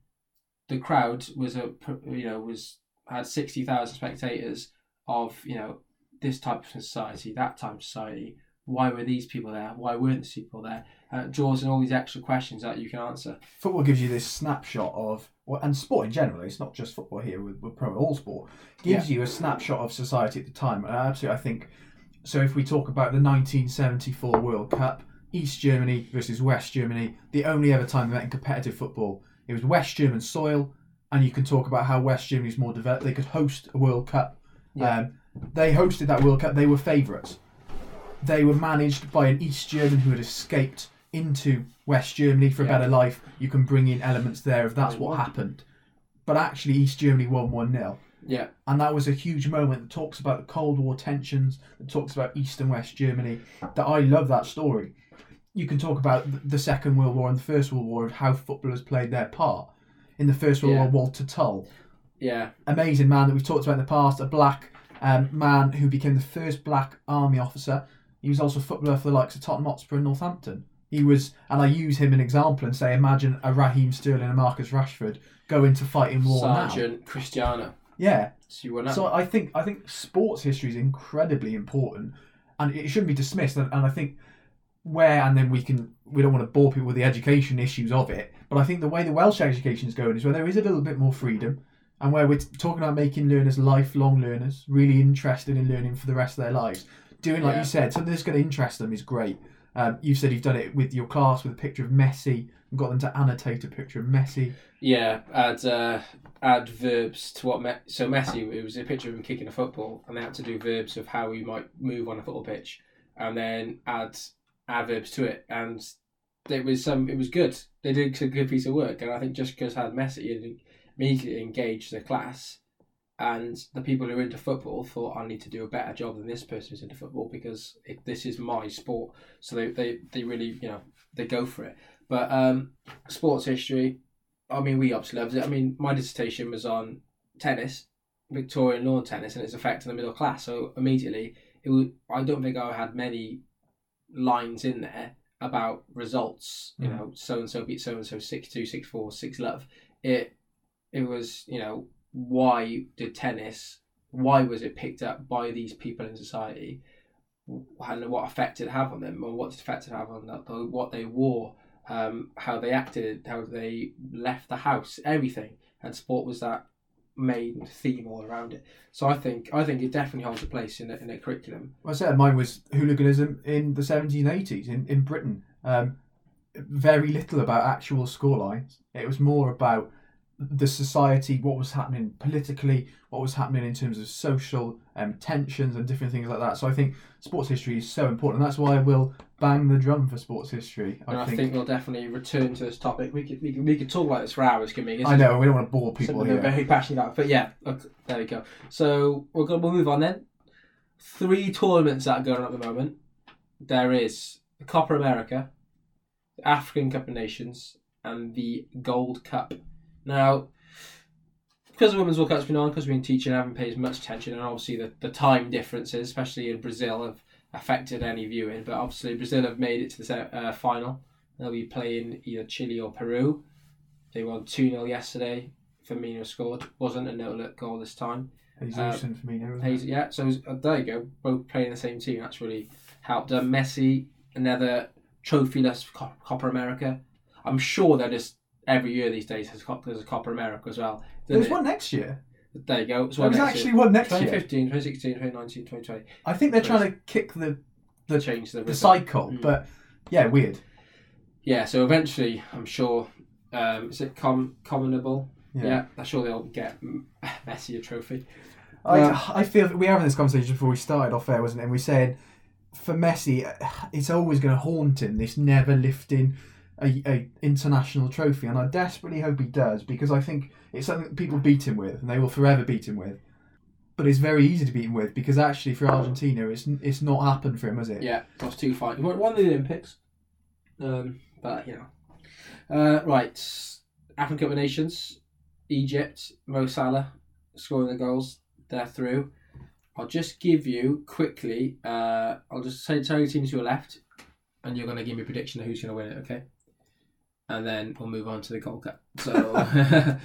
the crowd was a you know was had 60,000 spectators of you know this type of society that type of society why were these people there why weren't these people there uh, draws in all these extra questions that you can answer Football gives you this snapshot of, well, and sport in general. It's not just football here. We're, we're pro all sport. Gives you a snapshot of society at the time, and absolutely, I think. So if we talk about the 1974 World Cup, East Germany versus West Germany, the only ever time they met in competitive football, it was West German soil, and you can talk about how West Germany is more developed. They could host a World Cup. Yeah. Um, they hosted that World Cup. They were favourites. They were managed by an East German who had escaped into West Germany for a Yeah. better life. You can bring in elements there if that's what happened. But actually, East Germany won 1 0. yeah And that was a huge moment that talks about the Cold War tensions, that talks about East and West Germany. That I love that story. You can talk about the Second World War and the First World War of how footballers played their part. In the First World Yeah. War, Walter Tull, yeah amazing man that we've talked about in the past, a black um, man who became the first black army officer. He was also a footballer for the likes of Tottenham Hotspur and Northampton. He was, and I use him an example and say, imagine a Raheem Sterling and Marcus Rashford go into fighting war now. sergeant cristiano Yeah, so you so I think I think sports history is incredibly important, and it shouldn't be dismissed. And, and I think where and then we can we don't want to bore people with the education issues of it, but I think the way the Welsh education is going is where there is a little bit more freedom, and where we're t- talking about making learners lifelong learners, really interested in learning for the rest of their lives. Doing like Yeah. you said, something that's going to interest them is great. Um, you said you've done it with your class with a picture of Messi and got them to annotate a picture of Messi. Yeah, add uh, add verbs to what. Me- so Messi, it was a picture of him kicking a football, and they had to do verbs of how he might move on a football pitch, and then add adverbs to it. And it was some it was good. They did a good piece of work, and I think just because had Messi immediately engaged the class, and the people who are into football thought I need to do a better job than this person who's into football because it, this is my sport. So they, they they really you know they go for it. But um, sports history, I mean, we obviously loved it. I mean, my dissertation was on tennis, Victorian lawn tennis, and its effect on the middle class. So immediately, it was, I don't think I had many lines in there about results. You Mm. know, so and so beat so and so six two, six four, six love. It it was you know why did tennis? Why was it picked up by these people in society? And what effect it have on them, or what effect it have on the, what they wore, um, how they acted, how they left the house, everything. And sport was that main theme all around it. So I think I think it definitely holds a place in a, in a curriculum. I said mine was hooliganism in the 70s and 80s in, in Britain. Um, very little about actual scorelines. It was more about the society, what was happening politically, what was happening in terms of social um, tensions and different things like that. So I think sports history is so important. And that's why I will bang the drum for sports history. And I I think. think, we'll definitely return to this topic. We could we could, we could talk about this for hours, can we? I know, we don't want to bore people we're very passionate about. But yeah, okay, there we go. So we're gonna we'll move on then. Three tournaments that are going on at the moment. There is the Copa America, the African Cup of Nations, and the Gold Cup. Now, because the Women's World Cup's been on, because we've been teaching, I haven't paid as much attention, and obviously the, the time differences, especially in Brazil, have affected any viewing. But obviously Brazil have made it to the uh, final. They'll be playing either Chile or Peru. They won 2 0 yesterday. Firmino scored. Wasn't a no look goal this time. Jesus and Firmino. Hayes, yeah, so uh, there you go. Both playing the same team. That's really helped. Uh, Messi, another trophyless Co- Copa America. I'm sure that just every year these days has Cop- there's a Copa America as well. There's doesn't one next year. There you go. It's There was actually year. one next year. 2015, 2016, 2019, 2020. I think they're trying to kick the, The- change the, the cycle, Mm. but yeah, weird. Yeah, so eventually, I'm sure. Um, is it com- commonable? Yeah. I'm sure they'll get Messi a trophy. I, Um, I feel we were having this conversation before we started off air, wasn't it? And we said for Messi, it's always going to haunt him. This never lifting a, a international trophy, and I desperately hope he does because I think it's something that people beat him with, and they will forever beat him with. But it's very easy to beat him with because actually for Argentina, it's it's not happened for him, has it? Yeah, lost two fights. Won won the Olympics. Um, but you know, uh, right. African Cup of Nations, Egypt, Mo Salah scoring the goals. They're through. I'll just give you quickly. Uh, I'll just say tell you teams who are left, and you're going to give me a prediction of who's going to win it. Okay. And then we'll move on to the Gold Cup. So,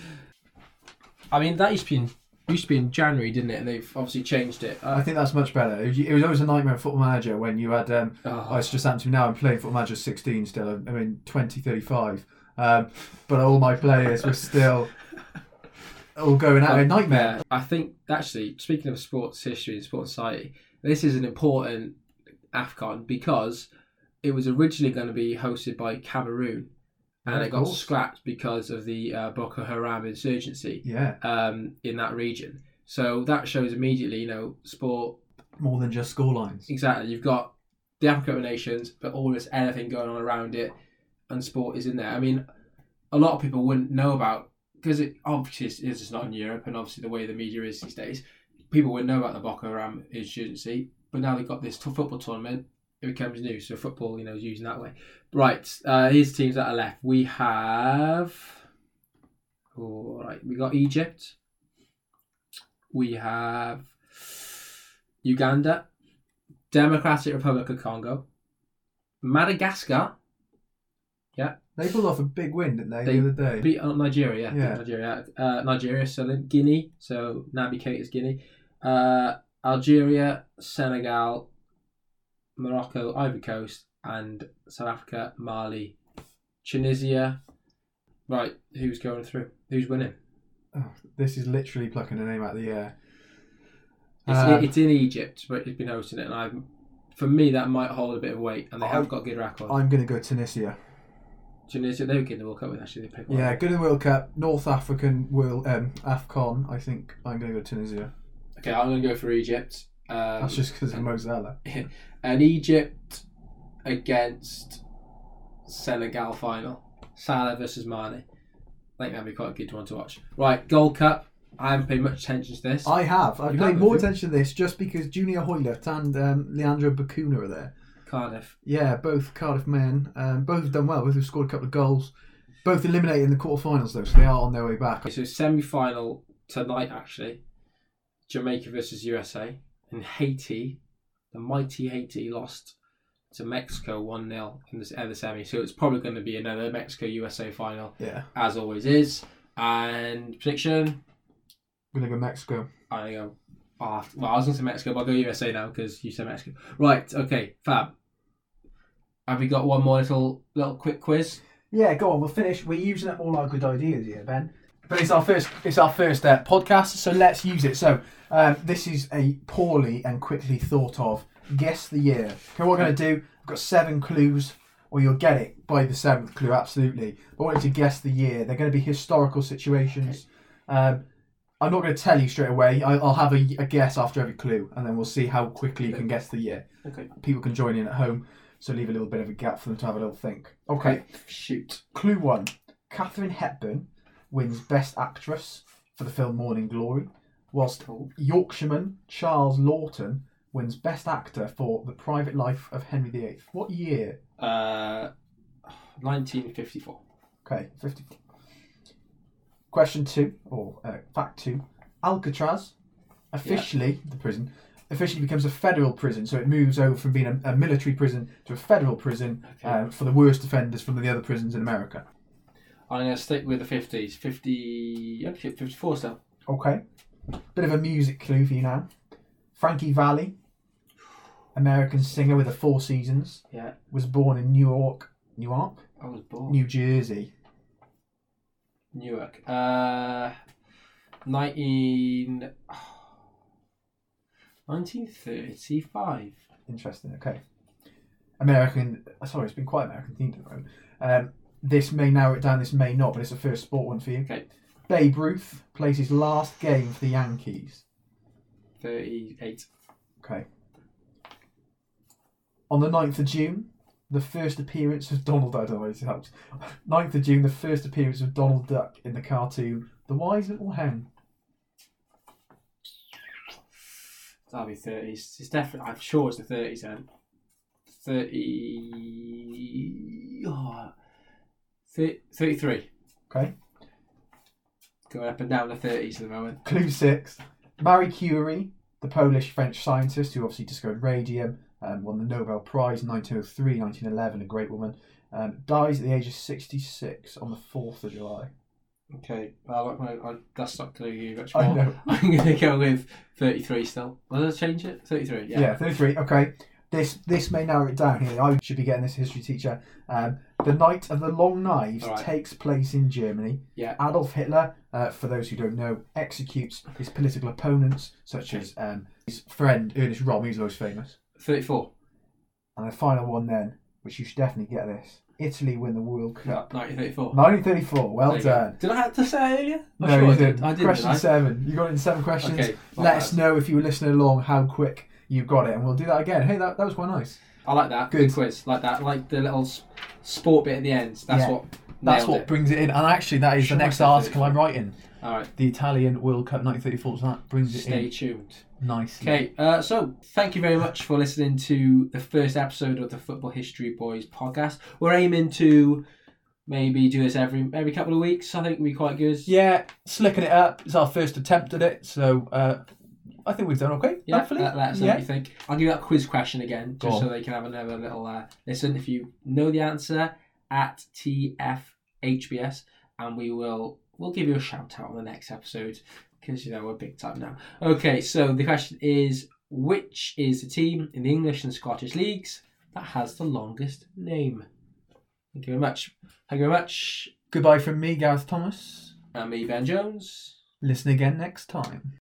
I mean, that used to be in, used to be in January, didn't it? And they've obviously changed it. I Uh, think that's much better. It was, it was always a nightmare at Football Manager when you had. Um, oh, Oh, it's just happened to now. I'm playing Football Manager 16 still. I mean, 2035. Um, but all my players were still all going out. A nightmare. I think actually, speaking of sports history and sports society, this is an important AFCON because it was originally going to be hosted by Cameroon and it got course. scrapped because of the uh, Boko Haram insurgency Yeah, um, in that region. So that shows immediately, you know, sport. more than just score lines. Exactly, you've got the African Cup of Nations, but all this anything going on around it, and sport is in there. I mean, a lot of people wouldn't know about because it obviously it's, it's not in Europe, and obviously the way the media is these days, people wouldn't know about the Boko Haram insurgency. But now they've got this football tournament, it becomes new. So football, you know, is used in that way. Right, uh, here's the teams that are left. We have, all right, we got Egypt. We have Uganda, Democratic Republic of Congo, Madagascar. Yeah, They pulled off a big win, didn't they, They the other day? Beat uh, Nigeria, yeah. Nigeria, uh, Nigeria, so then Guinea, so Naby Keita's Guinea, uh, Algeria, Senegal, Morocco, Ivory Coast, and South Africa, Mali, Tunisia. Right, who's going through? Who's winning? This is literally plucking a name out of the air. It's, Uh, it's in Egypt, but it's been hosting it, and I, for me, that might hold a bit of weight, and they I- have got good record. I'm going to go Tunisia. Tunisia, they were getting the World Cup with actually. They picked one. Yeah, good in the World Cup. North African World um, AFCON. I think I'm going to go Tunisia. Okay, I'm going to go for Egypt. Um, That's just because of Mo Salah. and Egypt against Senegal final. Salah versus Mane. I think that'd be quite a good one to watch. Right, Gold Cup. I haven't paid much attention to this. I have. I've You paid have, more have you? attention to this just because Junior Hoilett and um, Leandro Bacuna are there. Cardiff. Yeah, both Cardiff men. Um, both have done well. Both have scored a couple of goals. Both eliminated in the quarterfinals though, so they are on their way back. Okay, so semi final tonight actually. Jamaica versus USA. And Haiti, the mighty Haiti, lost to Mexico 1 0 in the, uh, the semi. So it's probably going to be another Mexico USA final, Yeah, as always is. And prediction we're gonna go Mexico. I go. Oh, I have to- well, I was going to say Mexico, but I'll go USA now because you said Mexico. Right, okay, fab. Have we got one more little little quick quiz? Yeah, go on. We'll finish. We're using up all our good ideas here, Ben. But it's our first. It's our first uh, podcast, so let's use it. So um, this is a poorly and quickly thought of guess the year. Okay, what we're going to do? I've got seven clues, or you'll get it by the seventh clue. Absolutely. But I want you to guess the year. They're going to be historical situations. Um, I'm not going to tell you straight away. I, I'll have a, a guess after every clue, and then we'll see how quickly you can guess the year. Okay. People can join in at home, so leave a little bit of a gap for them to have a little think. Okay. Shoot. Clue one: Katharine Hepburn wins Best Actress for the film Morning Glory, whilst Yorkshireman Charles Laughton wins Best Actor for The Private Life of Henry VIII. What year? Uh, 1954. Okay, 54. Question two, or uh, fact two: Alcatraz, officially the prison, officially becomes a federal prison. So it moves over from being a, a military prison to a federal prison Okay. uh, for the worst offenders from the other prisons in America. I'm going to stick with the 50s. 50. yeah, 54 still. Okay. Bit of a music clue for you now. Frankie Valli, American singer with the Four Seasons, Yeah. was born in New York, New York, I was born. New Jersey. Newark. Uh, 19. 1935. Interesting. Okay. American. Sorry, it's been quite American themed at the moment. Um, this may narrow it down. This may not, but it's a first sport one for you. Okay. Babe Ruth plays his last game for the Yankees. 38. Okay. On the 9th of June, the first appearance of Donald Duck. I don't know if it helps. 9th of June, the first appearance of Donald Duck in the cartoon The Wise Little Hen. That'll be 30s. It's definitely, I'm sure it's the 30s then. 30. Oh, 30 33. Okay. Going up and down the 30s at the moment. Clue 6. Marie Curie, the Polish French scientist who obviously discovered radium, um, won the Nobel Prize in 1903, 1911, a great woman, um, dies at the age of 66 on the 4th of July. Okay, well, I'm gonna- I- that's not going to give you much I more. know. I'm going to go with 33 still. Will I change it? 33, yeah. Yeah, 33. Okay. This this may narrow it down here. I should be getting this history teacher. Um, the Night of the Long Knives right. takes place in Germany. Yeah. Adolf Hitler, uh, for those who don't know, executes his political opponents, such as um, his friend Ernest Röhm, who's most famous. 34. And the final one then, which you should definitely get this. Italy win the World Cup. 1934. 1934. Well There you go. done. Did I have to say it earlier? I'm No, sure you I did. I did. Question didn't I? seven. You got it in seven questions. Okay. my Let bad. us know if you were listening along how quick you got it, and we'll do that again. Hey, that, that was quite nice. I like that. Good. Good quiz. Like that. Like the little s- sport bit at the end. That's Yeah. what. That's nailed what it. brings it in. And actually, that is Sure, the next article I'm writing. All right. The Italian World Cup 1934. So that brings it Stay in tuned. nicely. Okay, uh, so thank you very much for listening to the first episode of the Football History Boys podcast. We're aiming to maybe do this every every couple of weeks. I think would be quite good. Yeah, slicking it up. It's our first attempt at it, so uh, I think we've done okay. Yeah, hopefully. let, let us know yeah. what you think. I'll give you that quiz question again, Go just so on. they can have another little uh, listen. If you know the answer, at TFHBS, and we will we'll give you a shout out on the next episode because you know we're big time now. Okay, so the question is: Which is the team in the English and Scottish leagues that has the longest name? Thank you very much. Thank you very much. Goodbye from me, Gareth Thomas. And me, Ben Jones. Listen again next time.